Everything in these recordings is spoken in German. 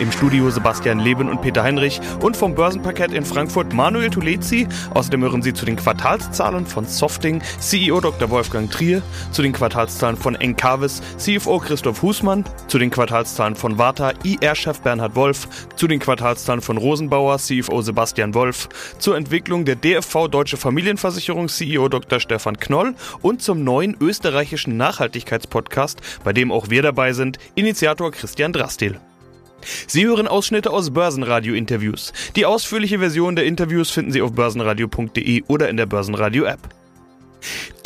Im Studio Sebastian Leben und Peter Heinrich und vom Börsenparkett in Frankfurt Manuel Tulezi. Außerdem hören Sie zu den Quartalszahlen von Softing CEO Dr. Wolfgang Trier, zu den Quartalszahlen von Encarvis CFO Christoph Husmann, zu den Quartalszahlen von Warta IR-Chef Bernhard Wolf, zu den Quartalszahlen von Rosenbauer CFO Sebastian Wolf, zur Entwicklung der DFV Deutsche Familienversicherung CEO Dr. Stefan Knoll und zum neuen österreichischen Nachhaltigkeitspodcast, bei dem auch wir dabei sind, Initiator Christian Drastil. Sie hören Ausschnitte aus Börsenradio-Interviews. Die ausführliche Version der Interviews finden Sie auf börsenradio.de oder in der Börsenradio-App.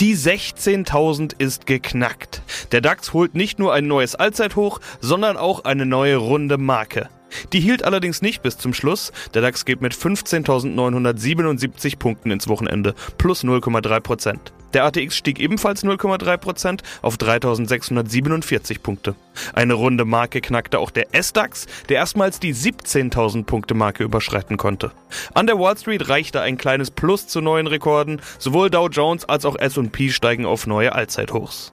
Die 16.000 ist geknackt. Der DAX holt nicht nur ein neues Allzeithoch, sondern auch eine neue runde Marke. Die hielt allerdings nicht bis zum Schluss. Der DAX geht mit 15.977 Punkten ins Wochenende, plus 0,3 Prozent. Der ATX stieg ebenfalls 0,3% auf 3.647 Punkte. Eine runde Marke knackte auch der S-DAX, der erstmals die 17.000 Punkte Marke überschreiten konnte. An der Wall Street reichte ein kleines Plus zu neuen Rekorden. Sowohl Dow Jones als auch S&P steigen auf neue Allzeithochs.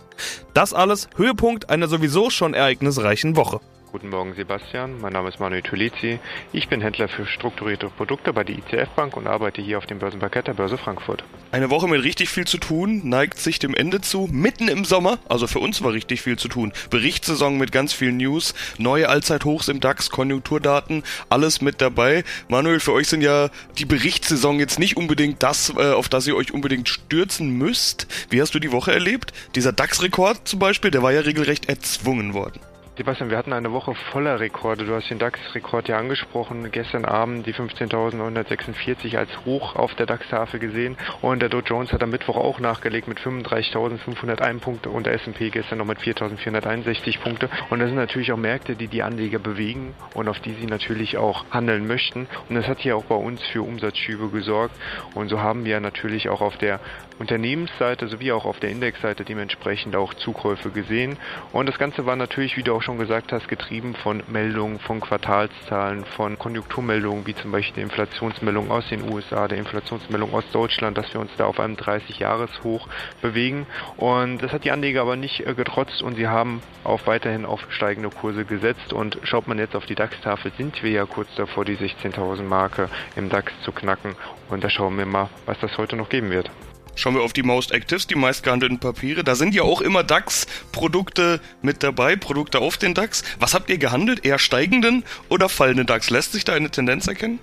Das alles Höhepunkt einer sowieso schon ereignisreichen Woche. Guten Morgen Sebastian, mein Name ist Manuel Tulizi. Ich bin Händler für strukturierte Produkte bei der ICF Bank und arbeite hier auf dem Börsenparkett der Börse Frankfurt. Eine Woche mit richtig viel zu tun, neigt sich dem Ende zu, mitten im Sommer, also für uns war richtig viel zu tun. Berichtssaison mit ganz vielen News, neue Allzeithochs im DAX, Konjunkturdaten, alles mit dabei. Manuel, für euch sind ja die Berichtssaison jetzt nicht unbedingt das, äh, auf das ihr euch unbedingt stürzen müsst. Wie hast du die Woche erlebt? Dieser DAX-Rekord zum Beispiel, der war ja regelrecht erzwungen worden. Sebastian, wir hatten eine Woche voller Rekorde. Du hast den DAX-Rekord ja angesprochen. Gestern Abend die 15.946 als Hoch auf der DAX-Tafel gesehen. Und der Dow Jones hat am Mittwoch auch nachgelegt mit 35.501 Punkte und der S&P gestern noch mit 4.461 Punkte. Und das sind natürlich auch Märkte, die die Anleger bewegen und auf die sie natürlich auch handeln möchten. Und das hat hier auch bei uns für Umsatzschübe gesorgt. Und so haben wir natürlich auch auf der Unternehmensseite sowie auch auf der Indexseite dementsprechend auch Zukäufe gesehen. Und das Ganze war natürlich, wie du auch schon gesagt hast, getrieben von Meldungen, von Quartalszahlen, von Konjunkturmeldungen, wie zum Beispiel der Inflationsmeldung aus den USA, der Inflationsmeldung aus Deutschland, dass wir uns da auf einem 30-Jahres-Hoch bewegen. Und das hat die Anleger aber nicht äh, getrotzt und sie haben auch weiterhin auf steigende Kurse gesetzt. Und schaut man jetzt auf die DAX-Tafel, sind wir ja kurz davor, die 16.000 Marke im DAX zu knacken. Und da schauen wir mal, was das heute noch geben wird. Schauen wir auf die Most Actives, die meistgehandelten Papiere. Da sind ja auch immer DAX-Produkte mit dabei, Produkte auf den DAX. Was habt ihr gehandelt? Eher steigenden oder fallenden DAX? Lässt sich da eine Tendenz erkennen?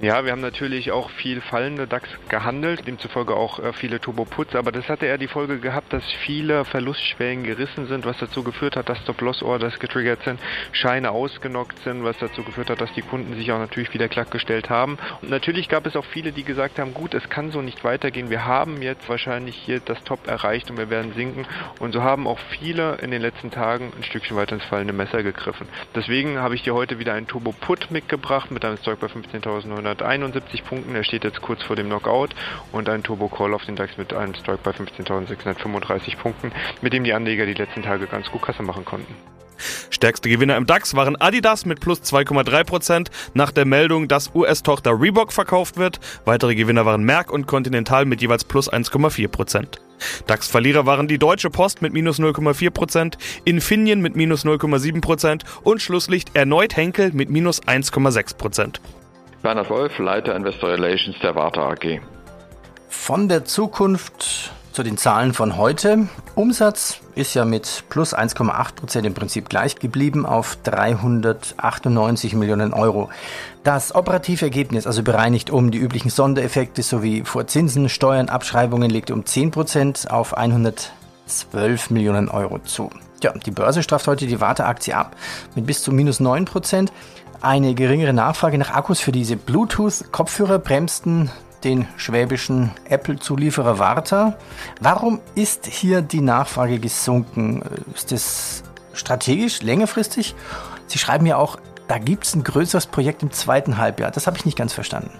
Ja, wir haben natürlich auch viel fallende DAX gehandelt, demzufolge auch äh, viele Turbo-Puts, aber das hatte eher die Folge gehabt, dass viele Verlustschwellen gerissen sind, was dazu geführt hat, dass Stop-Loss-Orders getriggert sind, Scheine ausgenockt sind, was dazu geführt hat, dass die Kunden sich auch natürlich wieder klackgestellt haben. Und natürlich gab es auch viele, die gesagt haben, gut, es kann so nicht weitergehen, wir haben jetzt wahrscheinlich hier das Top erreicht und wir werden sinken. Und so haben auch viele in den letzten Tagen ein Stückchen weiter ins fallende Messer gegriffen. Deswegen habe ich dir heute wieder einen Turbo-Put mitgebracht mit einem Stock bei 15.900 271 Punkten. Er steht jetzt kurz vor dem Knockout und ein Turbo Call auf den DAX mit einem Strike bei 15.635 Punkten, mit dem die Anleger die letzten Tage ganz gut Kasse machen konnten. Stärkste Gewinner im DAX waren Adidas mit plus 2,3% nach der Meldung, dass US-Tochter Reebok verkauft wird. Weitere Gewinner waren Merck und Continental mit jeweils plus 1,4%. DAX-Verlierer waren die Deutsche Post mit minus 0,4%, Infineon mit minus 0,7% und Schlusslicht erneut Henkel mit minus 1,6%. Bernhard Wolf, Leiter Investor Relations der Warta AG. Von der Zukunft zu den Zahlen von heute. Umsatz ist ja mit plus 1,8 Prozent im Prinzip gleich geblieben auf 398 Millionen Euro. Das operative Ergebnis, also bereinigt um die üblichen Sondereffekte sowie vor Zinsen, Steuern, Abschreibungen, legte um 10 Prozent auf 112 Millionen Euro zu. Ja, die Börse straft heute die Warta-Aktie ab mit bis zu minus 9 Prozent. Eine geringere Nachfrage nach Akkus für diese Bluetooth-Kopfhörer bremsten den schwäbischen Apple-Zulieferer Warta. Warum ist hier die Nachfrage gesunken? Ist das strategisch, längerfristig? Sie schreiben ja auch, da gibt es ein größeres Projekt im zweiten Halbjahr. Das habe ich nicht ganz verstanden.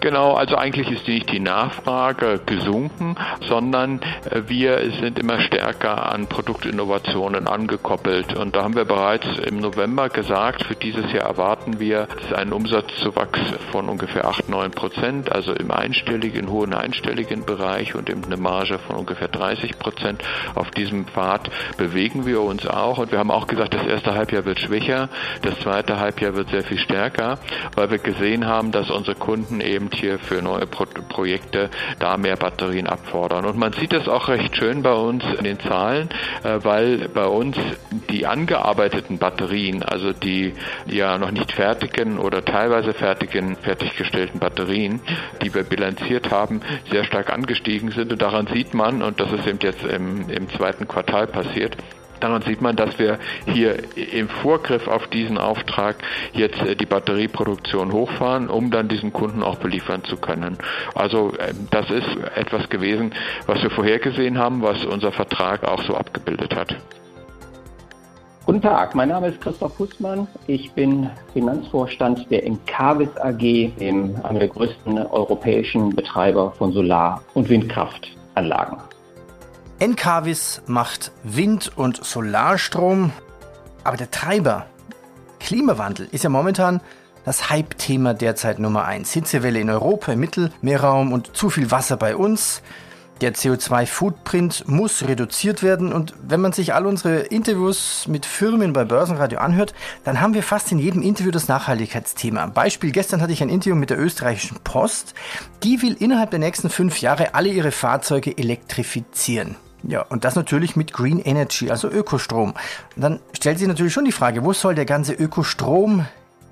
Genau, also eigentlich ist nicht die Nachfrage gesunken, sondern äh, wir sind immer stärker an Produktinnovationen angekoppelt. Und da haben wir bereits im November gesagt, für dieses Jahr erwarten wir einen Umsatzzuwachs von ungefähr 8, 9 Prozent, also im einstelligen, hohen einstelligen Bereich und eben eine Marge von ungefähr 30 Prozent. Auf diesem Pfad bewegen wir uns auch. Und wir haben auch gesagt, das erste Halbjahr wird schwächer, das zweite Halbjahr wird sehr viel stärker, weil wir gesehen haben, dass unsere Kunden eben hier für neue Pro Projekte da mehr Batterien abfordern. Und man sieht das auch recht schön bei uns in den Zahlen, äh, weil bei uns die angearbeiteten Batterien, also die ja noch nicht fertigen oder teilweise fertigen, fertiggestellten Batterien, die wir bilanziert haben, sehr stark angestiegen sind. Und daran sieht man, und das ist eben jetzt im, im zweiten Quartal passiert, Daran sieht man, dass wir hier im Vorgriff auf diesen Auftrag jetzt äh, die Batterieproduktion hochfahren, um dann diesen Kunden auch beliefern zu können. Also ähm, das ist etwas gewesen, was wir vorhergesehen haben, was unser Vertrag auch so abgebildet hat. Guten Tag, mein Name ist Christoph Hussmann. Ich bin Finanzvorstand der Encavis AG, dem, einem der größten europäischen Betreiber von Solar- und Windkraftanlagen. Encavis macht Wind- und Solarstrom, aber der Treiber, Klimawandel, ist ja momentan das Hype-Thema derzeit Nummer eins. Hitzewelle in Europa, im Mittelmeerraum und zu viel Wasser bei uns. Der CO2-Footprint muss reduziert werden und wenn man sich all unsere Interviews mit Firmen bei Börsenradio anhört, dann haben wir fast in jedem Interview das Nachhaltigkeitsthema. Beispiel, gestern hatte ich ein Interview mit der österreichischen Post. Die will innerhalb der nächsten fünf Jahre alle ihre Fahrzeuge elektrifizieren. Ja, und das natürlich mit Green Energy, also Ökostrom. Dann stellt sich natürlich schon die Frage, wo soll der ganze Ökostrom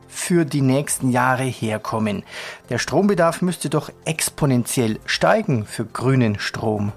für die nächsten Jahre herkommen? Der Strombedarf müsste doch exponentiell steigen für grünen Strom.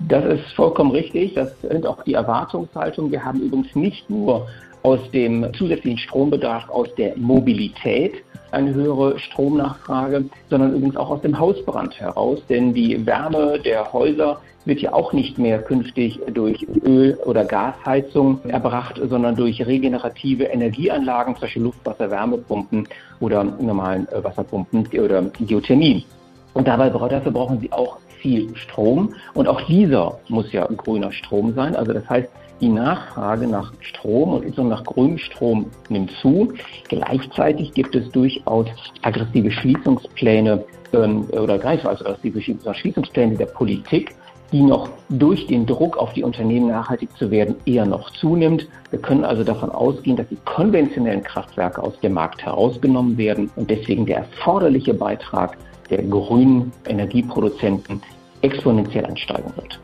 Das ist vollkommen richtig. Das sind auch die Erwartungshaltungen. Wir haben übrigens nicht nur aus dem zusätzlichen Strombedarf aus der Mobilität eine höhere Stromnachfrage, sondern übrigens auch aus dem Hausbrand heraus. Denn die Wärme der Häuser wird ja auch nicht mehr künftig durch Öl- oder Gasheizung erbracht, sondern durch regenerative Energieanlagen, zum Beispiel Luftwasser-Wärmepumpen oder normalen äh, Wasserpumpen oder Geothermie. Und dabei, dafür brauchen sie auch viel Strom. Und auch dieser muss ja grüner Strom sein. Also das heißt, die Nachfrage nach Strom und insbesondere nach grünem Strom nimmt zu. Gleichzeitig gibt es durchaus aggressive Schließungspläne ähm, oder gleichfalls aggressive Schließungspläne der Politik, die noch durch den Druck auf die Unternehmen nachhaltig zu werden eher noch zunimmt. Wir können also davon ausgehen, dass die konventionellen Kraftwerke aus dem Markt herausgenommen werden und deswegen der erforderliche Beitrag der grünen Energieproduzenten exponentiell ansteigen wird.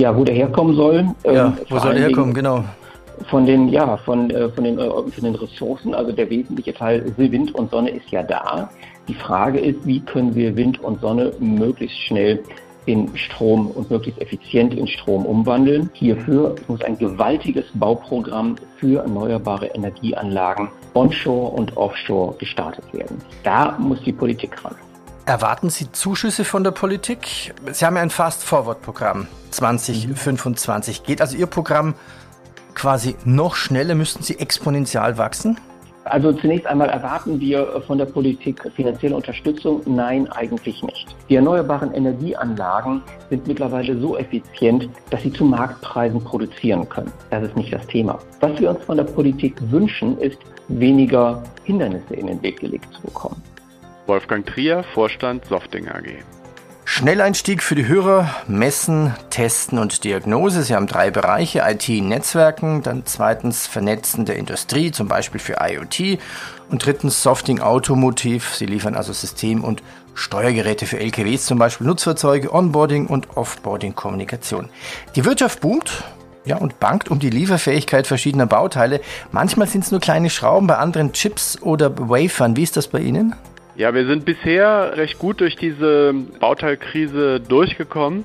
Ja, wo der herkommen soll. Ja, ähm, wo soll der herkommen, genau von den, ja, von, äh, von, den, äh, von den Ressourcen, also der wesentliche Teil Wind und Sonne ist ja da. Die Frage ist, wie können wir Wind und Sonne möglichst schnell in Strom und möglichst effizient in Strom umwandeln. Hierfür muss ein gewaltiges Bauprogramm für erneuerbare Energieanlagen onshore und offshore gestartet werden. Da muss die Politik ran. Erwarten Sie Zuschüsse von der Politik? Sie haben ja ein Fast-Forward-Programm 2025. Geht also Ihr Programm quasi noch schneller? Müssten Sie exponentiell wachsen? Also zunächst einmal erwarten wir von der Politik finanzielle Unterstützung? Nein, eigentlich nicht. Die erneuerbaren Energieanlagen sind mittlerweile so effizient, dass sie zu Marktpreisen produzieren können. Das ist nicht das Thema. Was wir uns von der Politik wünschen, ist weniger Hindernisse in den Weg gelegt zu bekommen. Wolfgang Trier, Vorstand Softing AG. Schnelleinstieg für die Hörer, Messen, Testen und Diagnose. Sie haben drei Bereiche, IT-Netzwerken, dann zweitens Vernetzen der Industrie, zum Beispiel für IoT und drittens Softing Automotiv. Sie liefern also System- und Steuergeräte für LKWs, zum Beispiel Nutzfahrzeuge, Onboarding und Offboarding-Kommunikation. Die Wirtschaft boomt, ja, und bangt um die Lieferfähigkeit verschiedener Bauteile. Manchmal sind es nur kleine Schrauben, bei anderen Chips oder Wafern. Wie ist das bei Ihnen? Ja, wir sind bisher recht gut durch diese Bauteilkrise durchgekommen,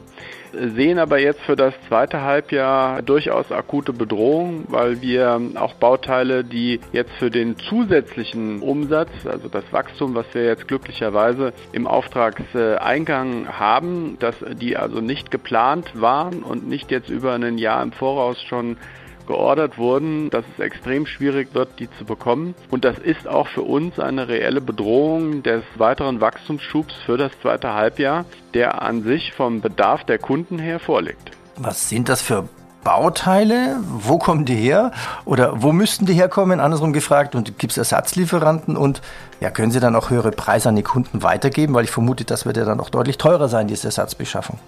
sehen aber jetzt für das zweite Halbjahr durchaus akute Bedrohung, weil wir auch Bauteile, die jetzt für den zusätzlichen Umsatz, also das Wachstum, was wir jetzt glücklicherweise im Auftragseingang haben, dass die also nicht geplant waren und nicht jetzt über ein Jahr im Voraus schon geordert wurden, dass es extrem schwierig wird, die zu bekommen. Und das ist auch für uns eine reelle Bedrohung des weiteren Wachstumsschubs für das zweite Halbjahr, der an sich vom Bedarf der Kunden her vorliegt. Was sind das für Bauteile? Wo kommen die her? Oder wo müssten die herkommen? Andersrum gefragt. Und gibt es Ersatzlieferanten? Und ja, können Sie dann auch höhere Preise an die Kunden weitergeben? Weil ich vermute, das wird ja dann auch deutlich teurer sein, diese Ersatzbeschaffung.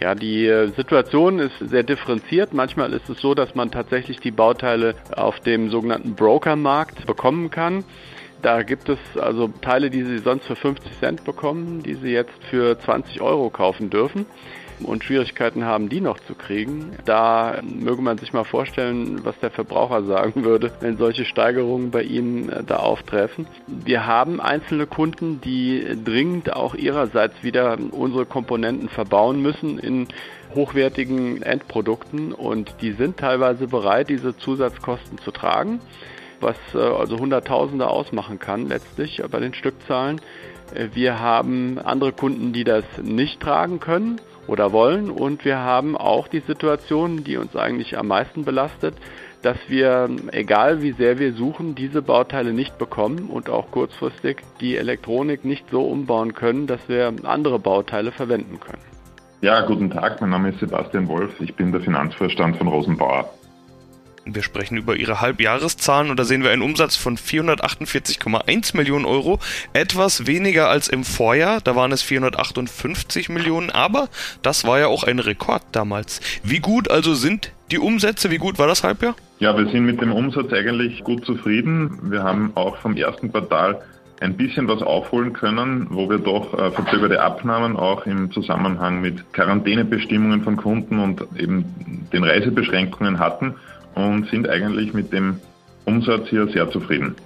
Ja, die äh, Situation ist sehr differenziert. Manchmal ist es so, dass man tatsächlich die Bauteile auf dem sogenannten Brokermarkt bekommen kann. Da gibt es also Teile, die Sie sonst für 50 Cent bekommen, die Sie jetzt für 20 Euro kaufen dürfen und Schwierigkeiten haben, die noch zu kriegen. Da möge man sich mal vorstellen, was der Verbraucher sagen würde, wenn solche Steigerungen bei ihnen äh, da auftreffen. Wir haben einzelne Kunden, die dringend auch ihrerseits wieder unsere Komponenten verbauen müssen in hochwertigen Endprodukten und die sind teilweise bereit, diese Zusatzkosten zu tragen, was äh, also Hunderttausende ausmachen kann letztlich bei den Stückzahlen. Äh, wir haben andere Kunden, die das nicht tragen können oder wollen. Und wir haben auch die Situation, die uns eigentlich am meisten belastet, dass wir, egal wie sehr wir suchen, diese Bauteile nicht bekommen und auch kurzfristig die Elektronik nicht so umbauen können, dass wir andere Bauteile verwenden können. Ja, guten Tag, mein Name ist Sebastian Wolf, ich bin der Finanzvorstand von Rosenbauer. Wir sprechen über ihre Halbjahreszahlen und da sehen wir einen Umsatz von 448,1 Millionen Euro. Etwas weniger als im Vorjahr, da waren es 458 Millionen, aber das war ja auch ein Rekord damals. Wie gut also sind die Umsätze? Wie gut war das Halbjahr? Ja, wir sind mit dem Umsatz eigentlich gut zufrieden. Wir haben auch vom ersten Quartal ein bisschen was aufholen können, wo wir doch äh, verzögerte Abnahmen auch im Zusammenhang mit Quarantänebestimmungen von Kunden und eben den Reisebeschränkungen hatten und sind eigentlich mit dem Umsatz hier sehr zufrieden.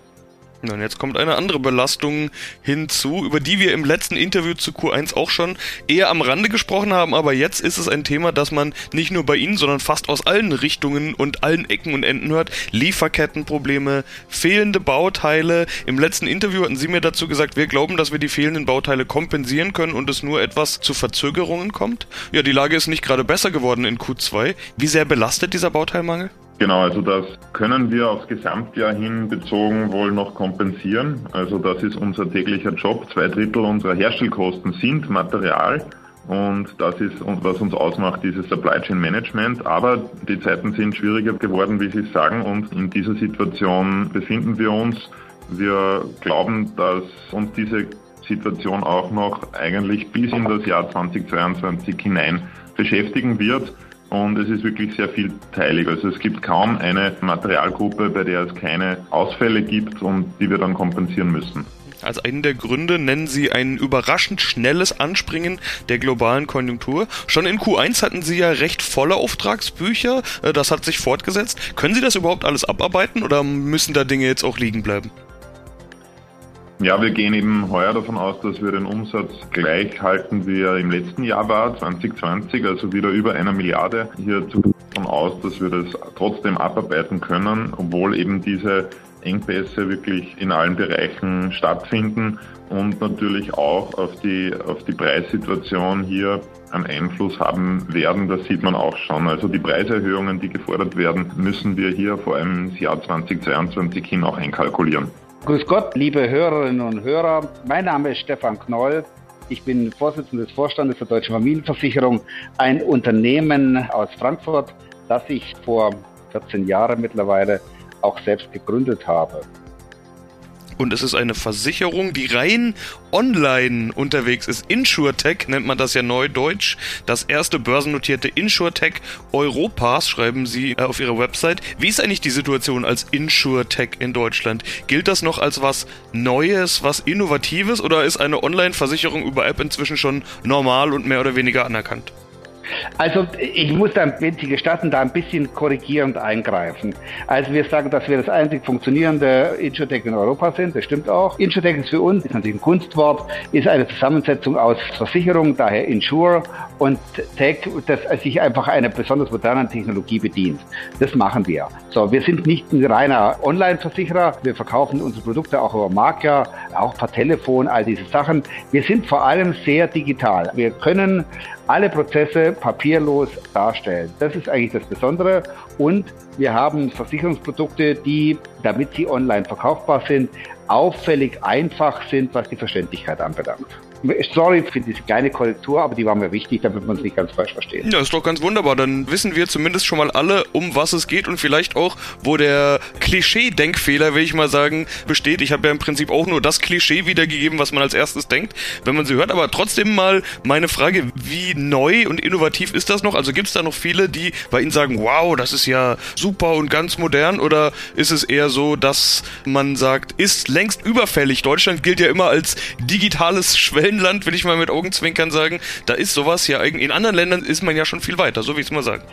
Und jetzt kommt eine andere Belastung hinzu, über die wir im letzten Interview zu Q1 auch schon eher am Rande gesprochen haben, aber jetzt ist es ein Thema, das man nicht nur bei Ihnen, sondern fast aus allen Richtungen und allen Ecken und Enden hört. Lieferkettenprobleme, fehlende Bauteile. Im letzten Interview hatten Sie mir dazu gesagt, wir glauben, dass wir die fehlenden Bauteile kompensieren können und es nur etwas zu Verzögerungen kommt. Ja, die Lage ist nicht gerade besser geworden in Q2. Wie sehr belastet dieser Bauteilmangel? Genau, also das können wir aufs Gesamtjahr hin bezogen wohl noch kompensieren. Also das ist unser täglicher Job. Zwei Drittel unserer Herstellkosten sind Material. Und das ist, was uns ausmacht, dieses Supply Chain Management. Aber die Zeiten sind schwieriger geworden, wie Sie sagen. Und in dieser Situation befinden wir uns. Wir glauben, dass uns diese Situation auch noch eigentlich bis in das Jahr 2022 hinein beschäftigen wird. Und es ist wirklich sehr vielteilig. Also es gibt kaum eine Materialgruppe, bei der es keine Ausfälle gibt und die wir dann kompensieren müssen. Als einen der Gründe nennen Sie ein überraschend schnelles Anspringen der globalen Konjunktur. Schon in Q1 hatten Sie ja recht volle Auftragsbücher. Äh, das hat sich fortgesetzt. Können Sie das überhaupt alles abarbeiten oder müssen da Dinge jetzt auch liegen bleiben? Ja, wir gehen eben heuer davon aus, dass wir den Umsatz gleich halten, wie er im letzten Jahr war, 2020, also wieder über einer Milliarde. Hier davon aus, dass wir das trotzdem abarbeiten können, obwohl eben diese Engpässe wirklich in allen Bereichen stattfinden und natürlich auch auf die, auf die Preissituation hier einen Einfluss haben werden. Das sieht man auch schon. Also die Preiserhöhungen, die gefordert werden, müssen wir hier vor allem ins Jahr 2022 hin auch einkalkulieren. Grüß Gott, liebe Hörerinnen und Hörer. Mein Name ist Stefan Knoll. Ich bin Vorsitzender des Vorstandes der Deutschen Familienversicherung, ein Unternehmen aus Frankfurt, das ich vor 14 Jahren mittlerweile auch selbst gegründet habe und es ist eine Versicherung, die rein online unterwegs ist. InsurTech nennt man das ja neudeutsch. Das erste börsennotierte InsurTech Europas, schreiben sie äh, auf ihrer Website. Wie ist eigentlich die Situation als InsurTech in Deutschland? Gilt das noch als was Neues, was Innovatives oder ist eine Online-Versicherung über App inzwischen schon normal und mehr oder weniger anerkannt? Also ich muss da, wenn Sie gestatten, da ein bisschen korrigierend eingreifen. Also wir sagen, dass wir das einzig funktionierende Insurtech in Europa sind, das stimmt auch. Insurtech ist für uns, ist natürlich ein Kunstwort, ist eine Zusammensetzung aus Versicherung, daher Insure und Tech, das sich einfach einer besonders modernen Technologie bedient. Das machen wir. So, wir sind nicht ein reiner Online-Versicherer, wir verkaufen unsere Produkte auch über Makler, auch per Telefon, all diese Sachen. Wir sind vor allem sehr digital. Wir können alle Prozesse papierlos darstellen. Das ist eigentlich das Besondere. Und wir haben Versicherungsprodukte, die, damit sie online verkaufbar sind, auffällig einfach sind, was die Verständlichkeit anbelangt. Sorry für diese kleine Korrektur, aber die war mir wichtig, damit man es nicht ganz falsch versteht. Ja, ist doch ganz wunderbar. Dann wissen wir zumindest schon mal alle, um was es geht und vielleicht auch, wo der Klischee-Denkfehler, will ich mal sagen, besteht. Ich habe ja im Prinzip auch nur das Klischee wiedergegeben, was man als erstes denkt, wenn man sie hört. Aber trotzdem mal meine Frage, wie neu und innovativ ist das noch? Also gibt es da noch viele, die bei Ihnen sagen, wow, das ist ja super und ganz modern? Oder ist es eher so, dass man sagt, ist längst überfällig? Deutschland gilt ja immer als digitales Schwellen Finnland, will ich mal mit Augenzwinkern sagen, da ist sowas ja eigentlich, in anderen Ländern ist man ja schon viel weiter, so wie ich es mal sagen.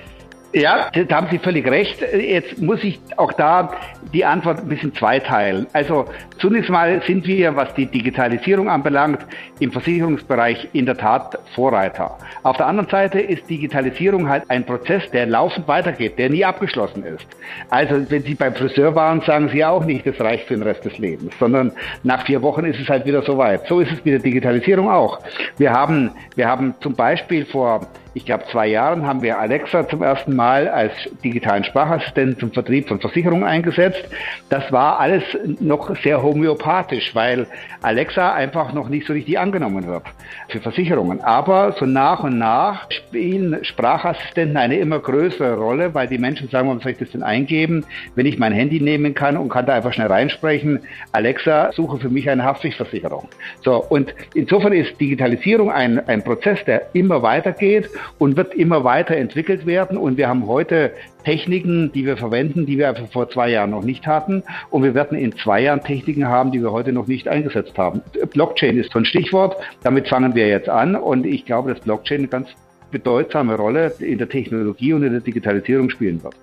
Ja, da haben Sie völlig recht. Jetzt muss ich auch da die Antwort ein bisschen zweiteilen. Also zunächst mal sind wir, was die Digitalisierung anbelangt, im Versicherungsbereich in der Tat Vorreiter. Auf der anderen Seite ist Digitalisierung halt ein Prozess, der laufend weitergeht, der nie abgeschlossen ist. Also wenn Sie beim Friseur waren, sagen Sie auch nicht, das reicht für den Rest des Lebens, sondern nach vier Wochen ist es halt wieder soweit. So ist es mit der Digitalisierung auch. Wir haben, wir haben zum Beispiel vor ich glaube, zwei Jahren haben wir Alexa zum ersten Mal als digitalen Sprachassistenten zum Vertrieb von Versicherungen eingesetzt. Das war alles noch sehr homöopathisch, weil Alexa einfach noch nicht so richtig angenommen wird für Versicherungen. Aber so nach und nach spielen Sprachassistenten eine immer größere Rolle, weil die Menschen sagen, warum soll ich das denn eingeben, wenn ich mein Handy nehmen kann und kann da einfach schnell reinsprechen, Alexa, suche für mich eine Haftpflichtversicherung. So, und insofern ist Digitalisierung ein, ein Prozess, der immer weitergeht und wird immer weiter entwickelt werden. Und wir haben heute Techniken, die wir verwenden, die wir vor zwei Jahren noch nicht hatten. Und wir werden in zwei Jahren Techniken haben, die wir heute noch nicht eingesetzt haben. Blockchain ist so ein Stichwort. Damit fangen wir jetzt an. Und ich glaube, dass Blockchain eine ganz bedeutsame Rolle in der Technologie und in der Digitalisierung spielen wird.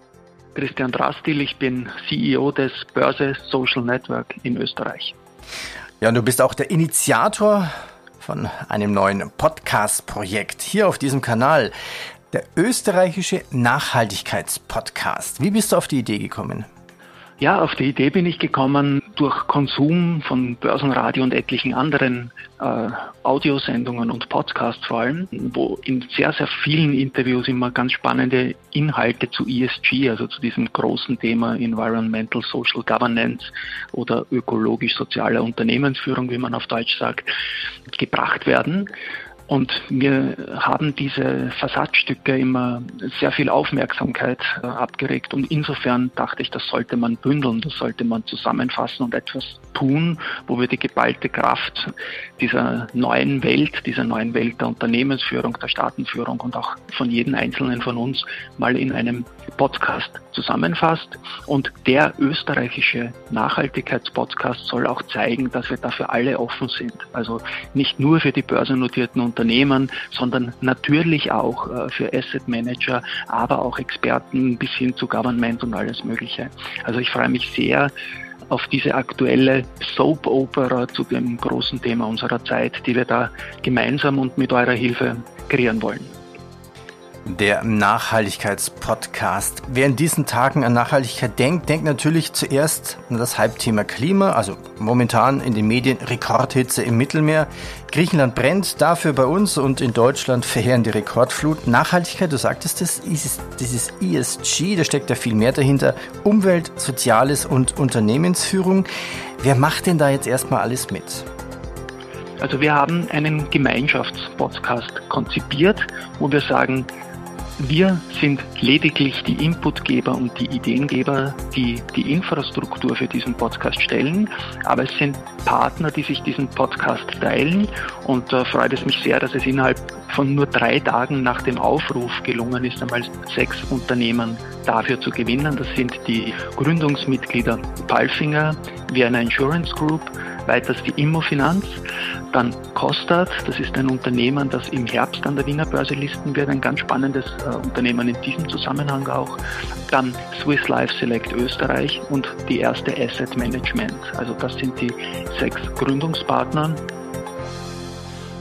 Christian Drastil, ich bin CEO des Börse Social Network in Österreich. Ja, und du bist auch der Initiator von einem neuen Podcast-Projekt hier auf diesem Kanal. Der österreichische Nachhaltigkeitspodcast. Wie bist du auf die Idee gekommen? Ja, auf die Idee bin ich gekommen durch Konsum von Börsenradio und etlichen anderen äh, Audiosendungen und Podcasts vor allem, wo in sehr, sehr vielen Interviews immer ganz spannende Inhalte zu ESG, also zu diesem großen Thema Environmental Social Governance oder ökologisch-sozialer Unternehmensführung, wie man auf Deutsch sagt, gebracht werden. Und wir haben diese Versatzstücke immer sehr viel Aufmerksamkeit äh, abgeregt. Und insofern dachte ich, das sollte man bündeln, das sollte man zusammenfassen und etwas tun, wo wir die geballte Kraft dieser neuen Welt, dieser neuen Welt der Unternehmensführung, der Staatenführung und auch von jedem Einzelnen von uns mal in einem Podcast zusammenfasst. Und der österreichische Nachhaltigkeitspodcast soll auch zeigen, dass wir dafür alle offen sind. Also nicht nur für die börsennotierten Unternehmen, sondern natürlich auch äh, für Asset Manager, aber auch Experten bis hin zu Government und alles Mögliche. Also ich freue mich sehr, auf diese aktuelle Soap Opera zu dem großen Thema unserer Zeit, die wir da gemeinsam und mit eurer Hilfe kreieren wollen der Nachhaltigkeitspodcast. Wer in diesen Tagen an Nachhaltigkeit denkt, denkt natürlich zuerst an das Halbthema Klima, also momentan in den Medien Rekordhitze im Mittelmeer. Griechenland brennt, dafür bei uns und in Deutschland verheerende Rekordflut. Nachhaltigkeit, du sagtest es, ist dieses ESG, da steckt ja viel mehr dahinter. Umwelt, Soziales und Unternehmensführung. Wer macht denn da jetzt erstmal alles mit? Also wir haben einen Gemeinschaftspodcast konzipiert, wo wir sagen, wir sind lediglich die Inputgeber und die Ideengeber, die die Infrastruktur für diesen Podcast stellen. Aber es sind Partner, die sich diesen Podcast teilen. Und da freut es mich sehr, dass es innerhalb von nur drei Tagen nach dem Aufruf gelungen ist, einmal sechs Unternehmen dafür zu gewinnen. Das sind die Gründungsmitglieder Palfinger, Vienna Insurance Group, weiters die Immofinanz, dann Kostat, das ist ein Unternehmen, das im Herbst an der Wiener Börse listen wird, ein ganz spannendes äh, Unternehmen in diesem Zusammenhang auch. Dann Swiss Life Select Österreich und die erste Asset Management. Also das sind die sechs Gründungspartner.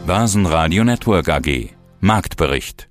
Börsenradio Network AG Marktbericht